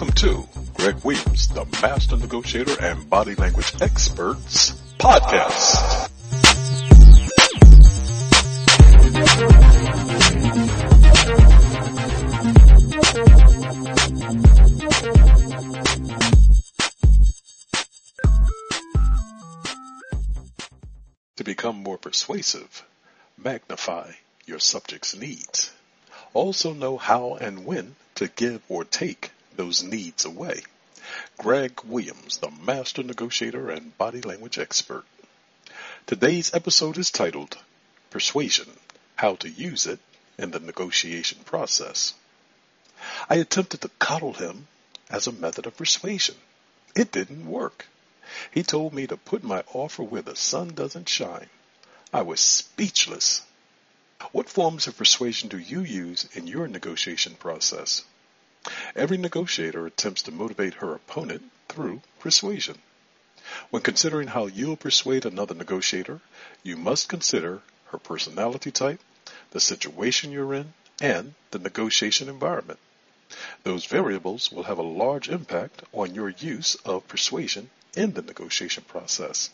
Welcome to Greg Williams, the Master Negotiator and Body Language Experts Podcast. To become more persuasive, magnify your subject's needs. Also know how and when to give or take those needs away. Greg Williams, the master negotiator and body language expert. Today's episode is titled Persuasion, How to Use It in the Negotiation Process. I attempted to coddle him as a method of persuasion. It didn't work. He told me to put my offer where the sun doesn't shine. I was speechless. What forms of persuasion do you use in your negotiation process? Every negotiator attempts to motivate her opponent through persuasion. When considering how you'll persuade another negotiator, you must consider her personality type, the situation you're in, and the negotiation environment. Those variables will have a large impact on your use of persuasion in the negotiation process.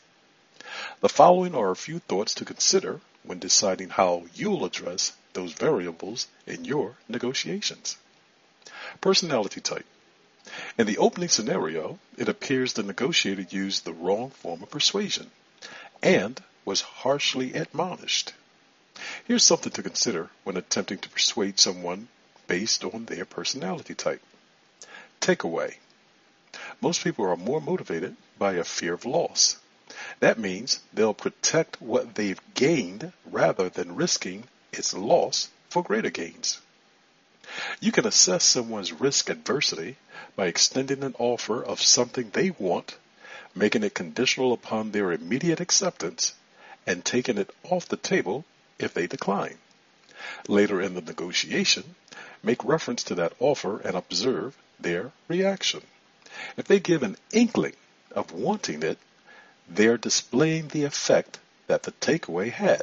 The following are a few thoughts to consider when deciding how you'll address those variables in your negotiations. Personality type. In the opening scenario, it appears the negotiator used the wrong form of persuasion and was harshly admonished. Here's something to consider when attempting to persuade someone based on their personality type. Takeaway. Most people are more motivated by a fear of loss. That means they'll protect what they've gained rather than risking its loss for greater gains. You can assess someone's risk adversity by extending an offer of something they want, making it conditional upon their immediate acceptance, and taking it off the table if they decline. Later in the negotiation, make reference to that offer and observe their reaction. If they give an inkling of wanting it, they're displaying the effect that the takeaway had.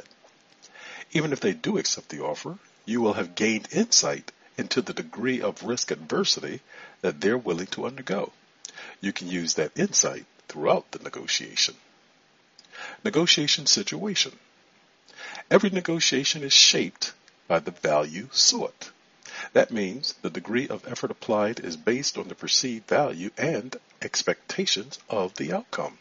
Even if they do accept the offer, you will have gained insight into the degree of risk adversity that they're willing to undergo. You can use that insight throughout the negotiation. Negotiation situation. Every negotiation is shaped by the value sought. That means the degree of effort applied is based on the perceived value and expectations of the outcome.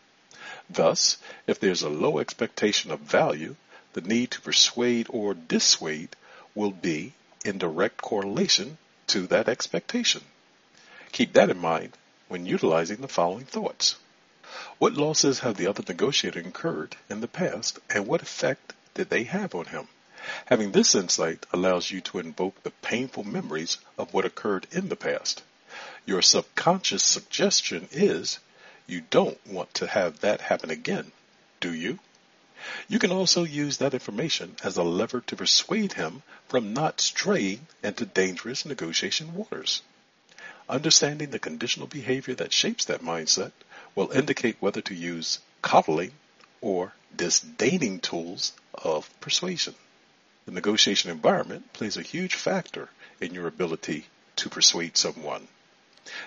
Thus, if there's a low expectation of value, the need to persuade or dissuade will be in direct correlation to that expectation. Keep that in mind when utilizing the following thoughts. What losses have the other negotiator incurred in the past and what effect did they have on him? Having this insight allows you to invoke the painful memories of what occurred in the past. Your subconscious suggestion is you don't want to have that happen again, do you? You can also use that information as a lever to persuade him from not straying into dangerous negotiation waters. Understanding the conditional behavior that shapes that mindset will indicate whether to use coddling or disdaining tools of persuasion. The negotiation environment plays a huge factor in your ability to persuade someone.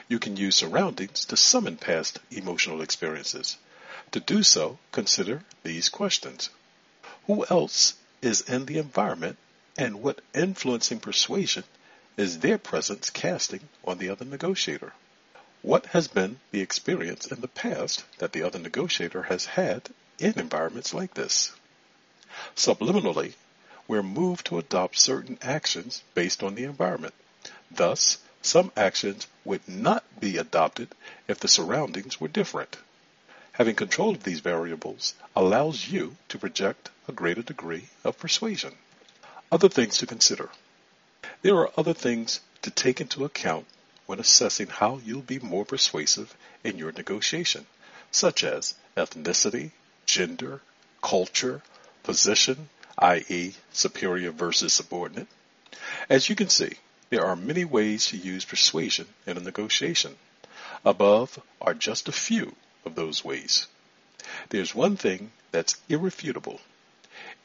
You can use surroundings to summon past emotional experiences. To do so, consider these questions. Who else is in the environment and what influencing persuasion is their presence casting on the other negotiator? What has been the experience in the past that the other negotiator has had in environments like this? Subliminally, we're moved to adopt certain actions based on the environment. Thus, some actions would not be adopted if the surroundings were different. Having control of these variables allows you to project a greater degree of persuasion. Other things to consider. There are other things to take into account when assessing how you'll be more persuasive in your negotiation, such as ethnicity, gender, culture, position, i.e. superior versus subordinate. As you can see, there are many ways to use persuasion in a negotiation. Above are just a few of those ways. There's one thing that's irrefutable.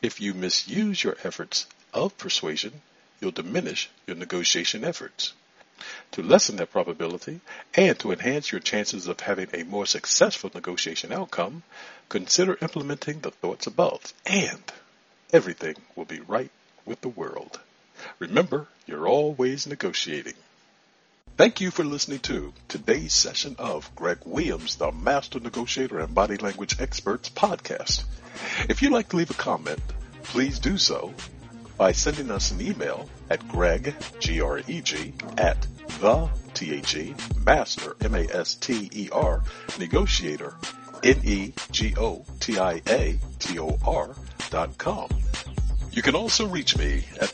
If you misuse your efforts of persuasion, you'll diminish your negotiation efforts. To lessen that probability and to enhance your chances of having a more successful negotiation outcome, consider implementing the thoughts above and everything will be right with the world. Remember, you're always negotiating. Thank you for listening to today's session of Greg Williams, the Master Negotiator and Body Language Experts podcast. If you'd like to leave a comment, please do so by sending us an email at greg, G-R-E-G, at the, T-H-E, master, M-A-S-T-E-R, negotiator, N-E-G-O-T-I-A-T-O-R dot com. You can also reach me at